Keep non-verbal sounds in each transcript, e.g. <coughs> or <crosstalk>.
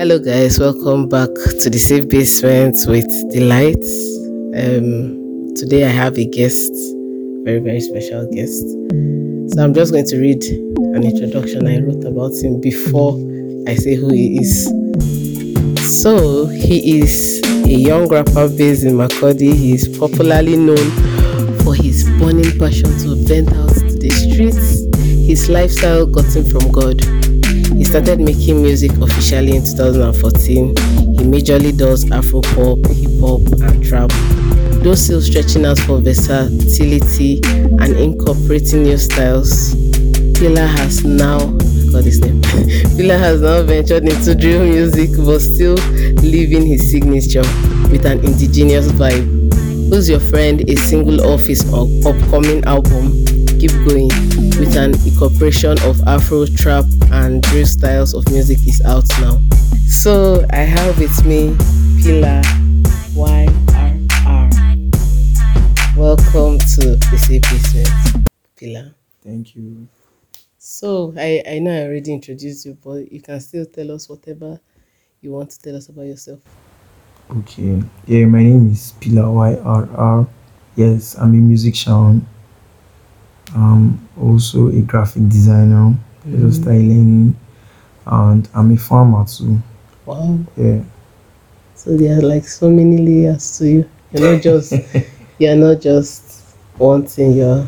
Hello, guys. Welcome back to the Safe Basement with Delight. Um, today I have a guest, very very special guest. So I'm just going to read an introduction I wrote about him before I say who he is. So he is a young rapper based in Makurdi. He is popularly known for his burning passion to vent out to the streets. His lifestyle got him from God. He started making music officially in 2014. He majorly does Afro pop, hip hop, and trap. Those still stretching out for versatility and incorporating new styles. Pillar has now got his name. <laughs> Pillar has now ventured into drill music but still leaving his signature with an indigenous vibe. Who's Your Friend, a single off his upcoming album, Keep Going, with an incorporation of Afro, trap, and drill styles of music is out now. So I have with me Pillar YRR. Welcome to the Safe Basement, Pillar. Thank you. So I, I know I already introduced you, but you can still tell us whatever you want to tell us about yourself. Okay. Yeah, my name is Pillar YRR. Yes, I'm a musician. I'm also a graphic designer, mm styling, and I'm a farmer too. Wow. Yeah. So there are like so many layers to you. You're not just <laughs> you're not just one thing, you're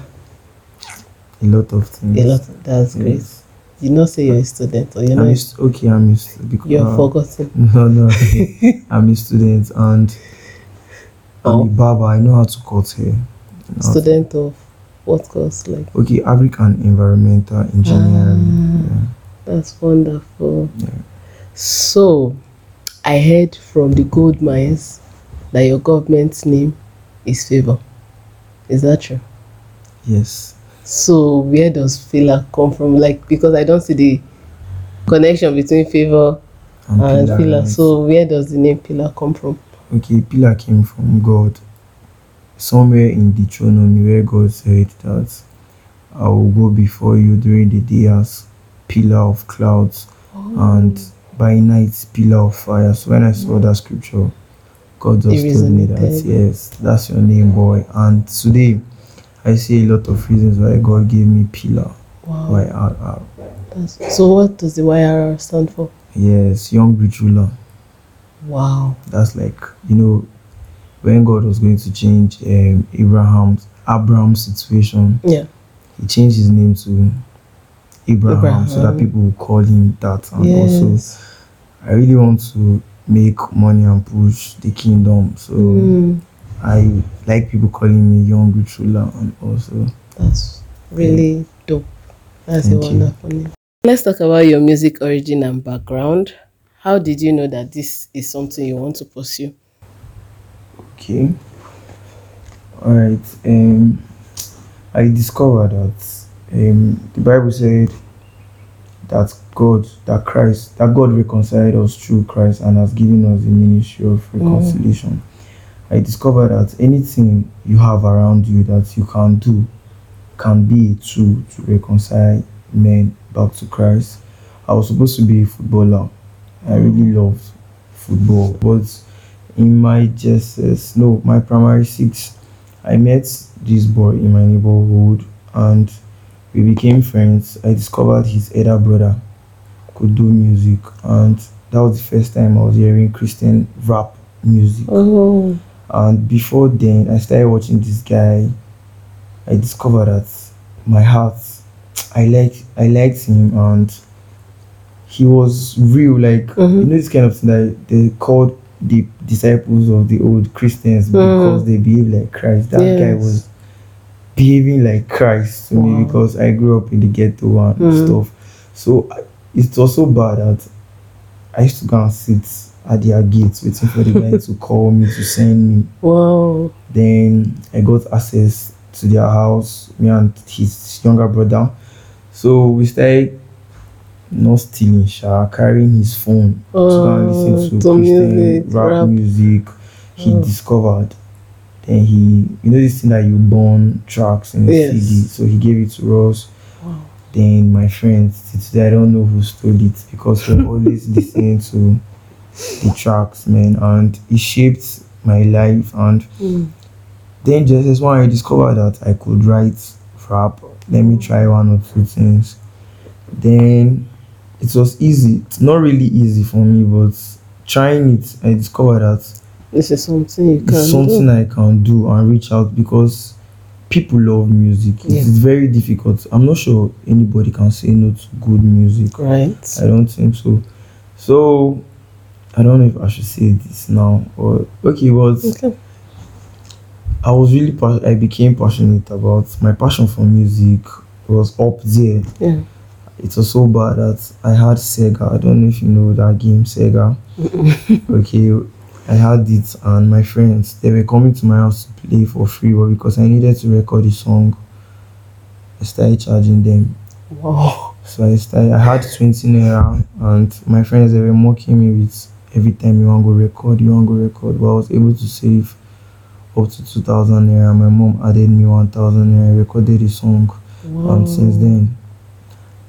A lot of things. a lot that's great. Yes. You not say you're a student or you're I'm not st- okay, I'm a st- because you're forgotten. <laughs> No, no. <laughs> I'm a student and I'm Oh. a barber. I know how to cut hair. Know. Student of what course like Okay, agric and environmental engineering. Ah. that's wonderful. Yeah. So I heard from the gold mines that your government's name is favor. Is that true? Yes. So where does Pillar come from? Like because I don't see the connection between favor And and Pillar, right? So where does the name Pillar come from? Okay, pillar came from God. Somewhere in Deuteronomy where God said that I will go before you during the day as pillar of clouds and oh. by night pillar of fire. So when I saw that mm. scripture, God just told me that resonated. yes, that's your name, boy. And today I see a lot of reasons why God gave me pillar. wow. YRR. That's, so what does the YRR stand for? Yes, young rich ruler. Wow. That's like you know when God was going to change um, Abraham's Abraham's situation, Yeah. he changed his name to Abraham, so that people would call him that. And also, I really want to make money and push the kingdom. So Mm, I like people calling me young rich ruler, and also that's really dope. That's a Thank you. name. Let's talk about your music origin and background. How did you know that this is something you want to pursue? Okay. All right. Um, I discovered that um, the Bible said that God, that Christ, that God reconciled us through Christ and has given us the ministry of reconciliation. I discovered that anything you have around you that you can do can be a tool to reconcile men back to Christ. I was supposed to be a footballer. I really loved football, but in my JSS, no, my primary six, I met this boy in my neighborhood and we became friends. I discovered his elder brother could do music, and that was the first time I was hearing Christian rap music. Oh, And before then, I started watching this guy. I discovered that my heart, I like, I liked him, and he was real. Like Mhm. you know, this kind of thing that they called the disciples of the old Christians because they behave like Christ. That guy was behaving like Christ to Wow. me because I grew up in the ghetto and Mhm. stuff. So it was so bad that I used to go and sit at their gates waiting for the guy <laughs> to call me to send me. wow. Then I got access to their house, me and his younger brother. So we started not stealing, Sha, carrying his phone to go and Oh, listen to to Christian music, rap, rap. music. He Oh. discovered. Then he, you know, this thing that you burn tracks in the Yes. CD. So he gave it to us. Wow. Then my friends, today I don't know who stole it because we're <laughs> always listening to the tracks, man, and it shaped my life. And Mm. then just as when I discovered that I could write rap, let me try one or two things. Then it was easy, not really easy for me, but trying it, I discovered that This is something you can it's something do. I can do and reach out because people love music. Yeah. It's very difficult. I'm not sure anybody can say no to good music. Right. I don't think so. So I don't know if I should say this now or okay, but Okay. I was really I became passionate about my passion for music was up there. Yeah. It was so bad that I had Sega. I don't know if you know that game, Sega. <laughs> okay, I had it, and my friends they were coming to my house to play for free, but because I needed to record a song, I started charging them. Wow. So I started. I had twenty naira, and my friends they were mocking me with every time you want to go record, you want to go record. But I was able to save up to two thousand naira. My mom added me one thousand naira. I recorded the song, and since then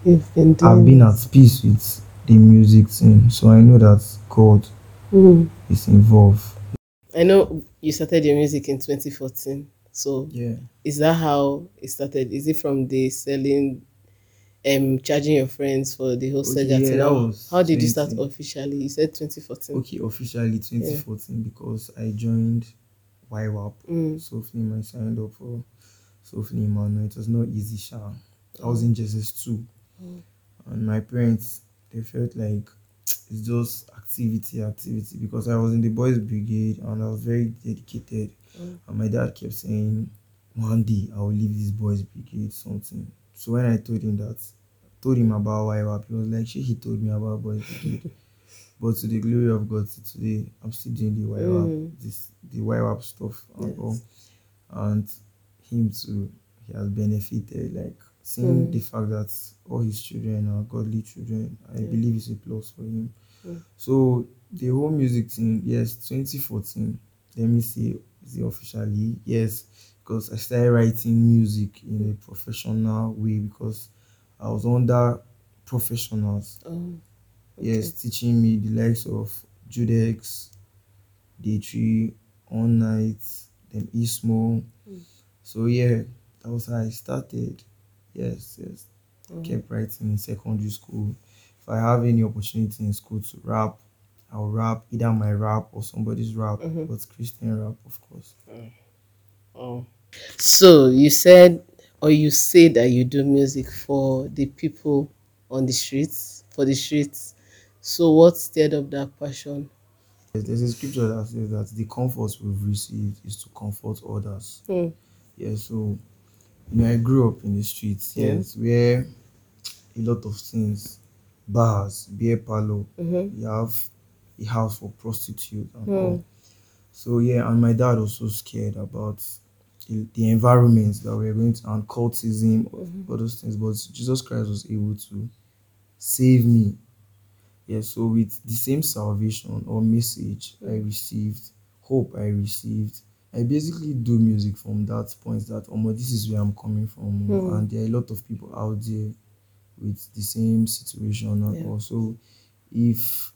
I've been at peace with the music scene, so I know that God mm. is involved. I know you started your music in 2014. So yeah, is that how it started? Is it from the selling, um, charging your friends for the whole Okay, yeah, that was how did 20, you start officially? You said 2014. Okay, officially 2014 yeah. because I joined YWAP. Mm. So I signed up for so Flima. No, it was not easy, Sha. I was hmm. in JSS 2. And my parents they felt like it's just activity, activity because I was in the boys brigade and I was very dedicated. Mm. And my dad kept saying one day I will leave this boys brigade something. So when I told him that told him about YWAP, he was like, She he told me about boys brigade. <laughs> But to the glory of God, today I'm still doing the YWAP, Mm. this the YWAP stuff and Yes. all. And him too, he has benefited. Like seeing Mm. the fact that all his children are godly children, I believe is a plus for him. Mm. So the whole music thing, yes, 2014. Let me see, is it officially? Yes, because I started writing music in a professional way because I was under professionals Oh, yes, teaching me the likes of Judex, Day3, All Night, then Ismo. Mm. So yeah, that was how I started. Yes, yes. Oh. Kept writing in secondary school. If I have any opportunity in school to rap, I'll rap either my rap or somebody's rap, Mhm. but Christian rap, of course. Oh. So you said, or you say that you do music for the people on the streets, for the streets. So what stirred up that passion? Yes, There's a scripture that says that the comfort we've received is to comfort others. Hmm. Yeah, so you know, I grew up in the streets, Yeah. yes, where a lot of things, bars, beer parlor, Mm-hmm. you have a house for prostitute and Hmm. all. So yeah, and my dad was so scared about the, the environment that we are going to and cultism, Mhm. all those things. But Jesus Christ was able to save me. Yeah, so with the same salvation or message I Mm. received, hope I received, I basically do music from that point that oh this is where I'm coming from. Hmm. And there are a lot of people out there with the same situation and Yeah. also if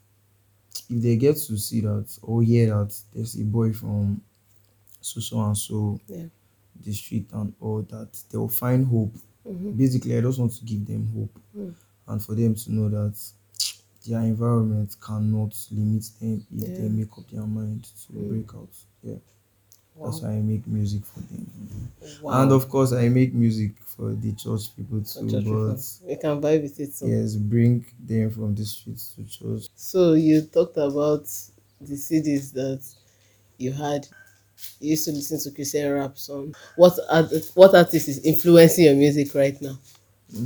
if they get to see that or hear that there's a boy from so so and so Yeah. the street and all that they will find hope Mm-hmm. basically i just want to give them hope Mm. and for them to know that their environment cannot limit them if Yeah. they make up their mind to Mm. break out yeah that's why i make music for them Wow. and of course i make music for the church people too church people. we can vibe with it. So. yes bring them from the streets to church So you talked about the CDs that you had. You used to listen to Christian rap song. What art, what artist is influencing your music right now?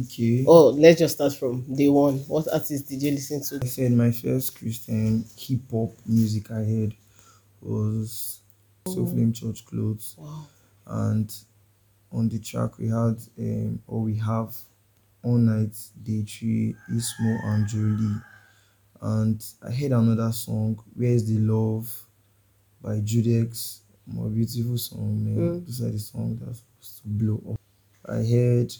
okay Oh, let's just start from day one. What artist did you listen to? I said my first Christian hip hop music I heard was So Flame Church Clothes, Wow. and on the track we had um, or we have All Night, Day Tree, Ismo, and Jolie. And I heard another song, Where's the Love by Judex. More beautiful song, man. Mm. Those are the songs that's supposed to blow up. I heard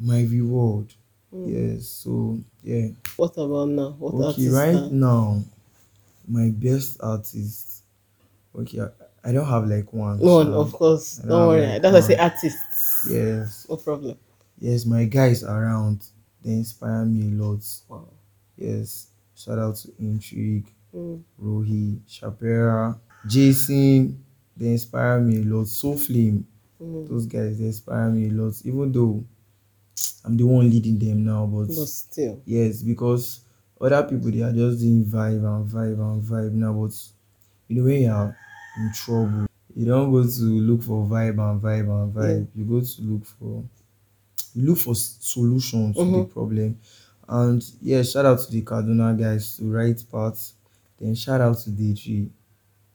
My Reward. Mm. Yes, so yeah. What about now? What Okay, artist? right now, my best artist. Okay, I, I don't have like one. One, so- of course. I Don't worry. like, That's why I say artists. Yes, No problem. yes, my guys around they inspire me a lot. Wow. Yes, shout out to Intrigue, Mm. Rohi, Shapira, Jason. They inspire me a lot. So Flame, Mm. those guys they inspire me a lot. Even though I'm the one leading them now, but But still. yes, because other people they are just doing vibe and vibe and vibe now. But you know when you are in trouble, you don't go to look for vibe and vibe and vibe. You go to look for you look for s- solutions to the Mhm. problem. And yeah, shout out to the Kaduna guys to write parts. Then shout out to DG.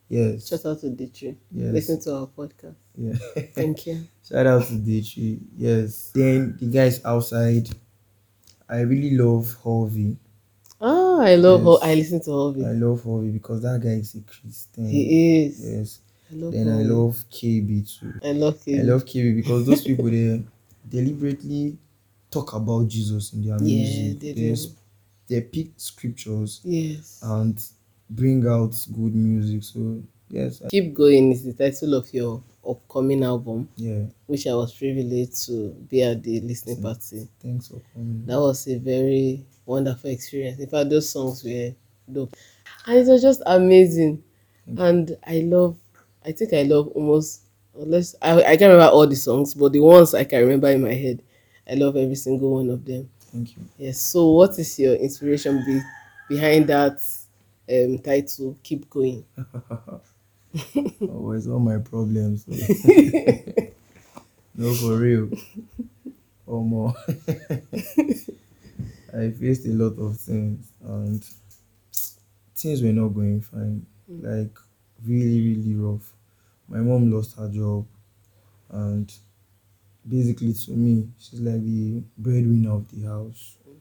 Yes. Shout out to Ditri. yes. Listen to our podcast. Yeah. <laughs> Thank you. <laughs> Shout out to DG. Yes. Then the guys outside. I really love Hulvey. Ah, I love Yes. I listen to I love Hulvey because that guy is a Christian. He is. Yes. I love Then I love KB too. I love him. I love KB because those people they deliberately talk about Jesus in their Yeah, music. they They, do. they pick scriptures Yes. and bring out good music. So yes, I, Keep Going is the title of your upcoming album, yeah. which I was privileged to be at the listening party. Thanks for coming. That was a very wonderful experience. In fact, those songs were dope. And it was just amazing. And I love, I think I love almost, unless, I, I can't remember all the songs, but the ones I can remember in my head, I love every single one of them. Thank you. Yes. So, what is your inspiration be, behind that um, title? Keep going. <laughs> Always all my problems. <laughs> no, for real. Or more. <laughs> I faced a lot of things and things were not going fine. Mm. Like really, really rough. My mom lost her job and basically to me, she's like the breadwinner of the house. Mm.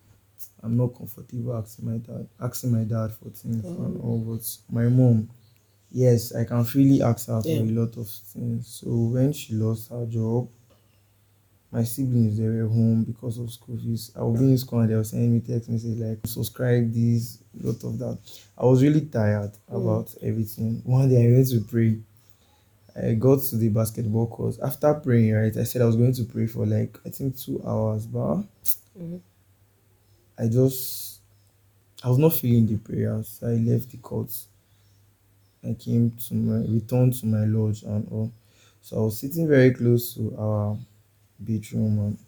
I'm not comfortable asking my dad asking my dad for things oh. and all but my mom yes I can freely ask her for Yeah. a lot of things. So when she lost her job, my siblings they were home because of school fees. I was in school and they were sending me text message like subscribe this, lot of that. I was really tired about everything. One day I went to pray. I got to the basketball court. After praying, right, I said I was going to pray for like I think two hours, but Mhm. I just I was not feeling the prayers. So I left the court. I came to my returned to my lodge and all. So I was sitting very close to our bedroom and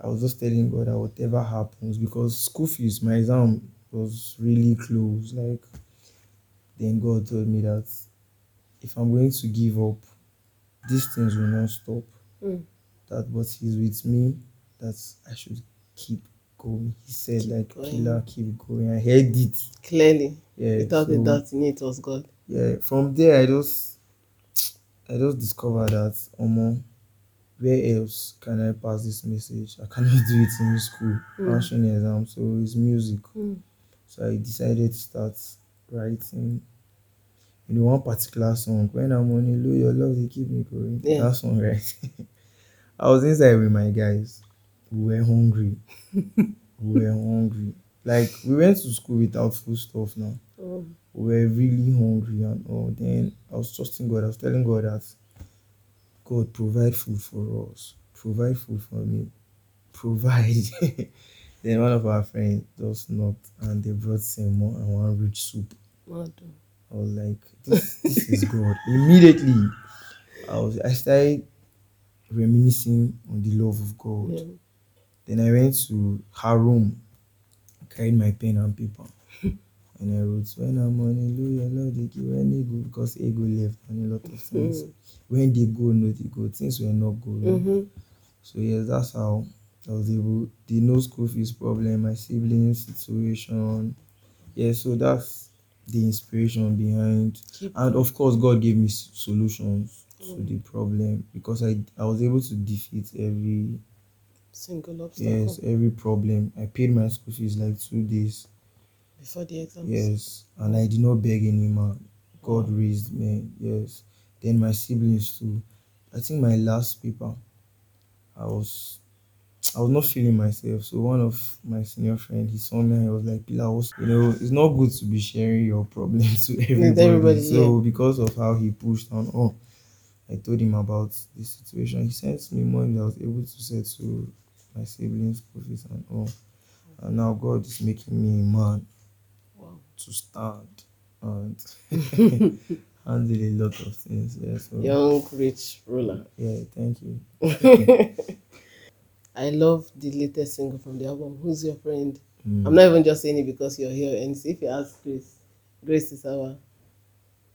I was just telling God that whatever happens because school fees, my exam was really close. Like then God told me that if I'm going to give up, these things will not stop. Mm. That but He's with me, that I should keep going. He said Keep like going. killer, keep going. I heard it. Clearly, Yeah. without a doubt, in it was God. yeah from there i just i just discovered that omo where else can i pass this message? I cannot do it in school. Mm. exam so it's music. Mm. so i decided to start writing. You know one particular song when i'm on a low your love dey keep me going. Yeah. that song right? <laughs> I was inside with my guys. We were hungry. We were <laughs> hungry. Like we went to school without food stuff now. Oh, we were really hungry and all. Then I was trusting God. I was telling God that God provide food for us, provide food for me, provide. <laughs> then one of our friends just knocked and they brought some more and one rich soup. mad. I was like, this, this is God. Immediately, I was I started reminiscing on the love of God. Yeah. Then I went to her room, carried my pen and paper, <laughs> and I wrote, When I'm on a low, your love they give when they go because ego left and a lot of things. When they go, no they go. Things were not good. Mm-hmm. So yes, that's how I was able the no school fees problem, my siblings situation. Yeah, so that's the inspiration behind Keep and of course God gave me s- solutions to the problem because I I was able to defeat every single obstacle Yes, every problem. I paid my school fees like two days. Before the exams. Yes, and I did not beg any man. God raised me. Yes. Then my siblings too. I think my last paper, I was I was not feeling myself. So one of my senior friend, he saw me and he was like, Pillar, what's-" you know, it's not good to be sharing your problems <laughs> to everybody. everybody, so because of how he pushed on, oh, I told him about the situation. He sent me money I was able to settle my siblings' school and all. And now God is making me a man. To stand and <laughs> handle a lot of things. Yeah, so Young rich ruler. yeah, thank you. <laughs> I love the latest single from the album. Who's your friend? Mm. I'm not even just saying it because you're here. And if you ask Grace, Grace is our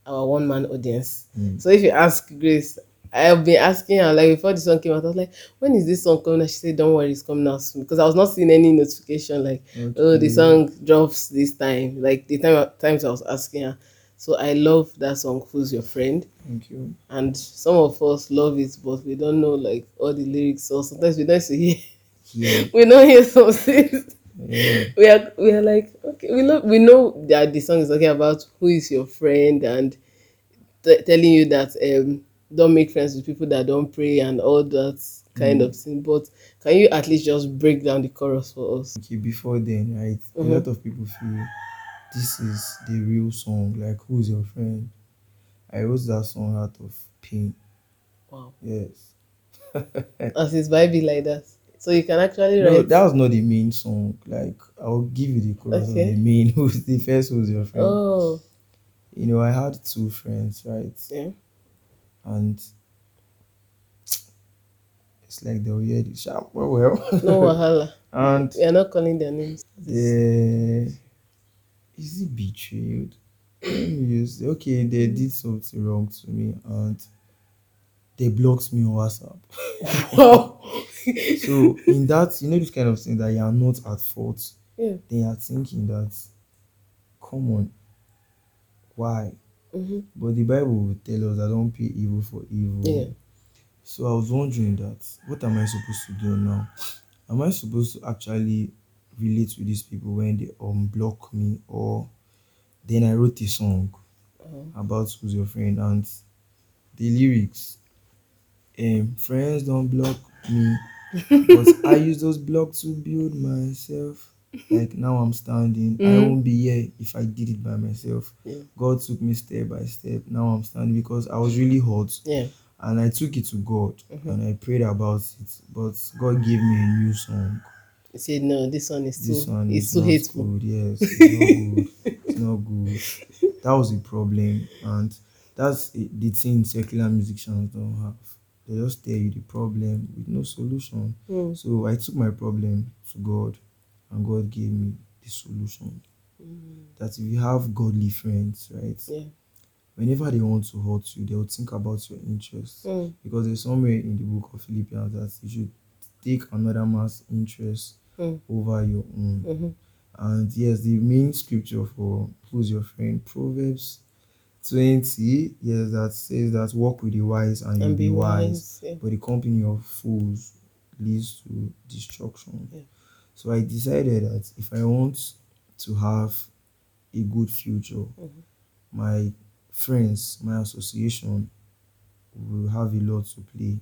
our one man audience. Mm. So if you ask Grace, I've been asking her like before the song came out. I was like, when is this song coming? out? She said, "Don't worry, it's coming out soon." Because I was not seeing any notification like, "Oh, the song drops this time." Like the time times I was asking her. So I love that song. Who's your friend? Thank you. And some of us love it, but we don't know like all the lyrics. So sometimes we don't see Yeah. <laughs> we don't hear some things yeah. we are we are like okay we know we know that the song is talking about who is your friend and t- telling you that um don't make friends with people that don't pray and all that kind of thing but can you at least just break down the chorus for us Okay, before then, right? Mhm. A lot of people feel this is the real song. Like, who's your friend? I wrote that song out of pain. wow Yes. <laughs> as it's Bible like that so you can actually No, write that was not the main song. Like, I'll give you the chorus of the main. <laughs> Who's the first? Who's your friend? oh You know, I had two friends, right? yeah And it's like they'll hear this. Well, well. no wahala <laughs> and we are not calling their names Yeah. is it betrayed? <clears throat> yes. Okay, they did something wrong to me and they blocked me on WhatsApp. wow <laughs> <laughs> So in that, you know, this kind of thing that you are not at fault. yeah They are thinking that, come on, why? Hmm But the Bible will tell us that don't pay evil for evil. Yeah. So I was wondering that what am I supposed to do now? Am I supposed to actually relate with these people when they unblock me or then I wrote a song Uh-huh. about who's your friend and the lyrics um friends don't block me but <laughs> I use those blocks to build myself like now I'm standing I Mhm. won't be here if I did it by myself Yeah. God took me step by step now I'm standing because I was really hot yeah and I took it to God Mhm. and I prayed about it. But God gave me a new song. He said no this one is This too one it's is too not hateful good. Yes, <laughs> it's not good. It's not good. That was a problem, and that's the thing secular musicians don't have. They just tell you the problem with no solution. Mm. So I took my problem to God, and God gave me the solution. That if you have godly friends, right, yeah whenever they want to hurt you, they will think about your interests. Mm. because there's somewhere in the book of Philippians that you should take another man's interest Mm. over your own. Mhm. And yes, the main scripture for who's your friend, Proverbs 20, yes, that says that walk with the wise and you'll be, be wise. wise yeah. But the company of fools leads to destruction. Yeah. So I decided that if I want to have a good future, Mhm. my friends, my association will have a lot to play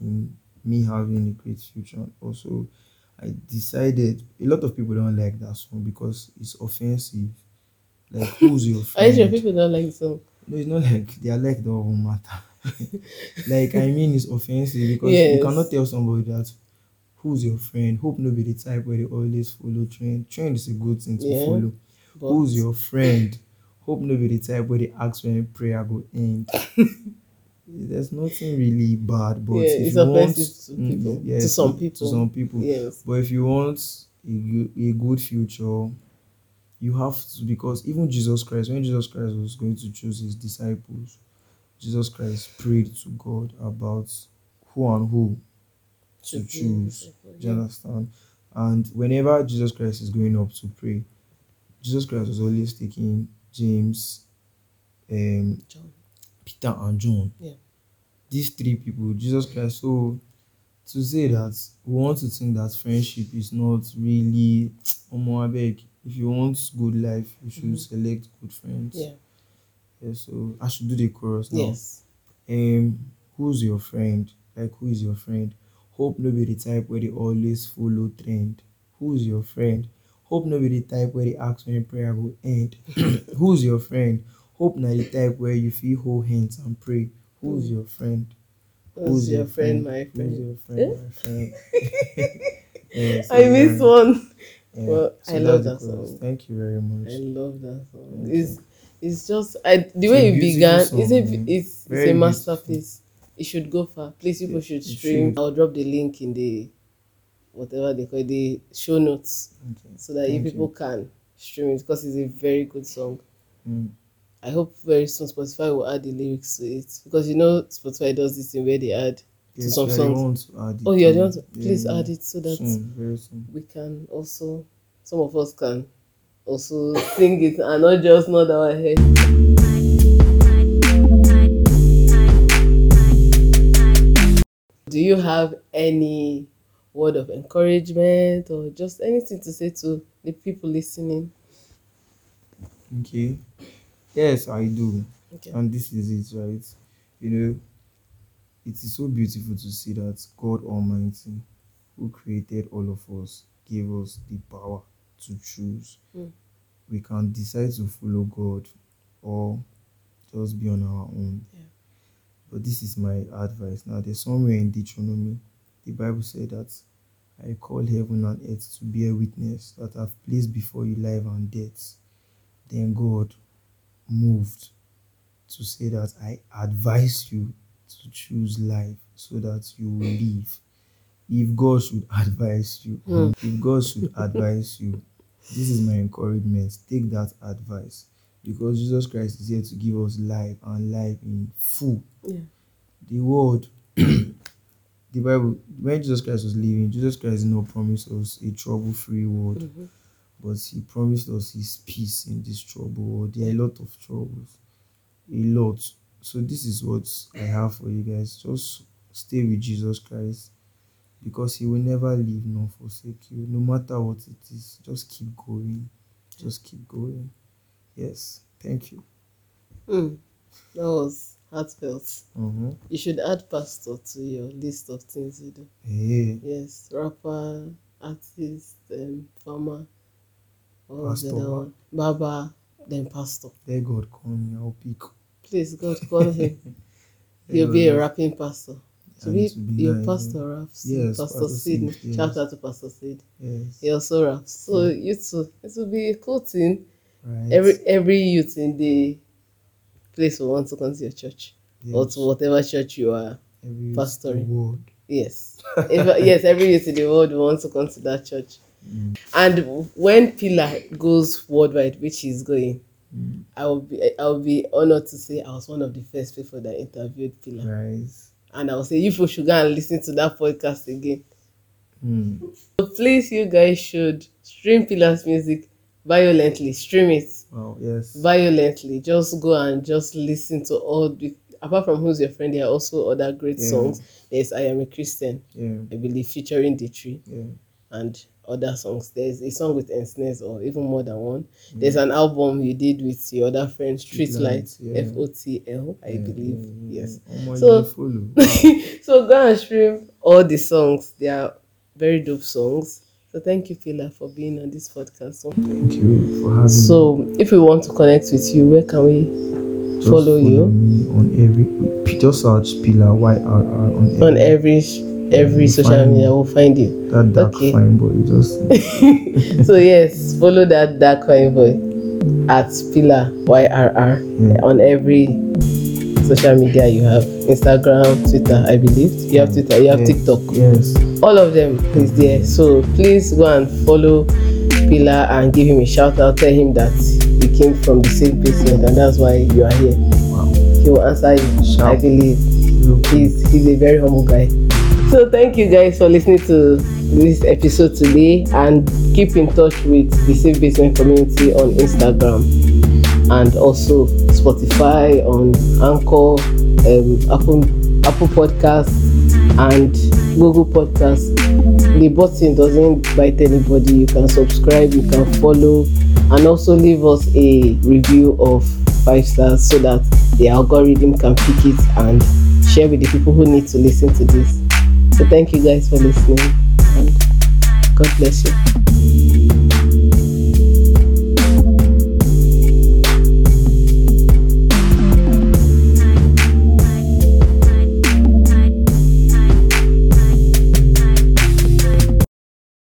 in me having a great future. And Also, I decided a lot of people don't like that song because it's offensive. Like, who's your <laughs> Are you friend? sure people don't like the song? No, it's not like their like don't matter. <laughs> like I mean, it's offensive because Yes. you cannot tell somebody that who's your friend. Hope no be the type where they always follow trend. Trend is a good thing to Yeah. follow. But Who's your friend? Hope no be the type where they ask when prayer go end. <laughs> There's nothing really bad, but Yeah, if it's you want to Mm, people. yes, To some people to some people. yes. But if you want a, a good future, you have to because even Jesus Christ, when Jesus Christ was going to choose his disciples, Jesus Christ prayed to God about who and who to To choose. Do you understand? And whenever Jesus Christ is going up to pray, Jesus Christ was always taking James, um, John. Peter, and John. Yeah. These three people, Jesus Christ. So to say that we want to think that friendship is not really Omo abeg, if you want good life, you should Mhm. select good friends. Yeah. Yeah, so I should do the chorus now. Yes. Um, who's your friend? Like who is your friend? Hope no be the type where they always follow trend. Who's your friend? Hope no be the type where they ask when prayer will end. <coughs> Who's your friend? Hope na the type where you feel hold hands and pray. Who's your friend? Who's your friend, my friend? Who's your friend, my friend? Yeah, so I missed yeah, one. yeah. Well, So I love that song. Thank you very much. I love that song. It's it's just I the It's way it began. song, it's a it's, it's a masterpiece. It should go far. Please, people It- should stream. should. I'll drop the link in the whatever they call it, the show notes Okay. so that you people can stream it because it's a very good song. Mm. I hope very soon Spotify will add the lyrics to it because you know Spotify does this thing where they add. Yes, some we songs. to Oh, the to- Please yeah, add it so that soon, soon. we can also some of us can also sing it and not just nod our head. Do you have any word of encouragement or just anything to say to the people listening? Okay. Yes, I do. Okay. And this is it, right? You know, it is so beautiful to see that God Almighty, who created all of us, gave us the power to choose. Mm. We can decide to follow God or just be on our own. Yeah. But this is my advice. Now, there's somewhere in Deuteronomy, the Bible said that I call heaven and earth to bear witness that I've placed before you life and death. Then God moved to say that I advise you to choose life so that you will live. If God should <laughs> advise you, Hmm. if God should advise you, this is my encouragement. Take that advice because Jesus Christ is here to give us life and life in full. Yeah. The word, <clears throat> the Bible, when Jesus Christ was living, Jesus Christ did not promise us a trouble free world Mhm. but he promised us his peace in this trouble world. There are a lot of troubles, a lot. So this is what I have for you guys. Just stay with Jesus Christ because he will never leave nor forsake you, no matter what it is. Just keep going. Just keep going. Yes. Thank you. Mm. That was heartfelt. Uh-huh. You should add pastor to your list of things you do. Hey, Yes, rapper, artist, um, farmer. What was the other one? Baba, then pastor. let God call me. I'll pick. Please, God, call him. <laughs> He'll be a rapping pastor. To be to be your nice. pastor raps. Yes, Pastor Pastor Sid. Yes. Shout out to Pastor Sid. Yes. He also raps. So you too. It will be a cool thing. Right. Every every youth in the place will want to come to your church or to whatever church you are. Every pastoring. Yes. If, <laughs> yes, every youth in the world will want to come to that church. Mm. And when Pillar goes worldwide, which he's going, Mm. I will be I will be honored to say I was one of the first people that interviewed Pillar. Right. And I will say you people should go and listen to that podcast again. Mm. So please you guys should stream Pillar's music violently. Stream it Wow. Yes. violently. Just go and just listen to all the apart from who's your friend, there are also other great Yeah. songs. There's I Am a Christian, Yeah. I believe, featuring the tree. Yeah. and other songs. There's a song with Ensnares or even more than one. There's an album you did with your other friend, Street Light, yeah. F O T L, I believe. Yes. So- you dey follow. <laughs> Wow. so go and stream all the songs. They are very dope songs. So thank you, Pillar, for being on this podcast. Thank you for having So if we want to connect with you, where can we. Just follow you? me on every just search pillar YRR on on every, every every We'll social media? We'll find you. that dark okay. fine boy. Just <laughs> so yes, follow that dark fine boy at Pillar YRR Yeah. on every social media you have Instagram, Twitter, I believe. You have Twitter, you have yeah. TikTok. Yes. All of them is there. So please go and follow Pillar and give him a shout out. Tell him that you came from the same basement and that's why you are here. Wow. He will answer you. I Shout. believe Real cool. he's he's a very humble guy. So thank you guys for listening to this episode today and keep in touch with the Safe Basement community on Instagram and also Spotify on Anchor, um, Apple Apple Podcasts and Google Podcasts. The button doesn't bite anybody. You can subscribe, you can follow, and also leave us a review of five stars so that the algorithm can pick it and share with the people who need to listen to this. So thank you guys for listening and God bless you.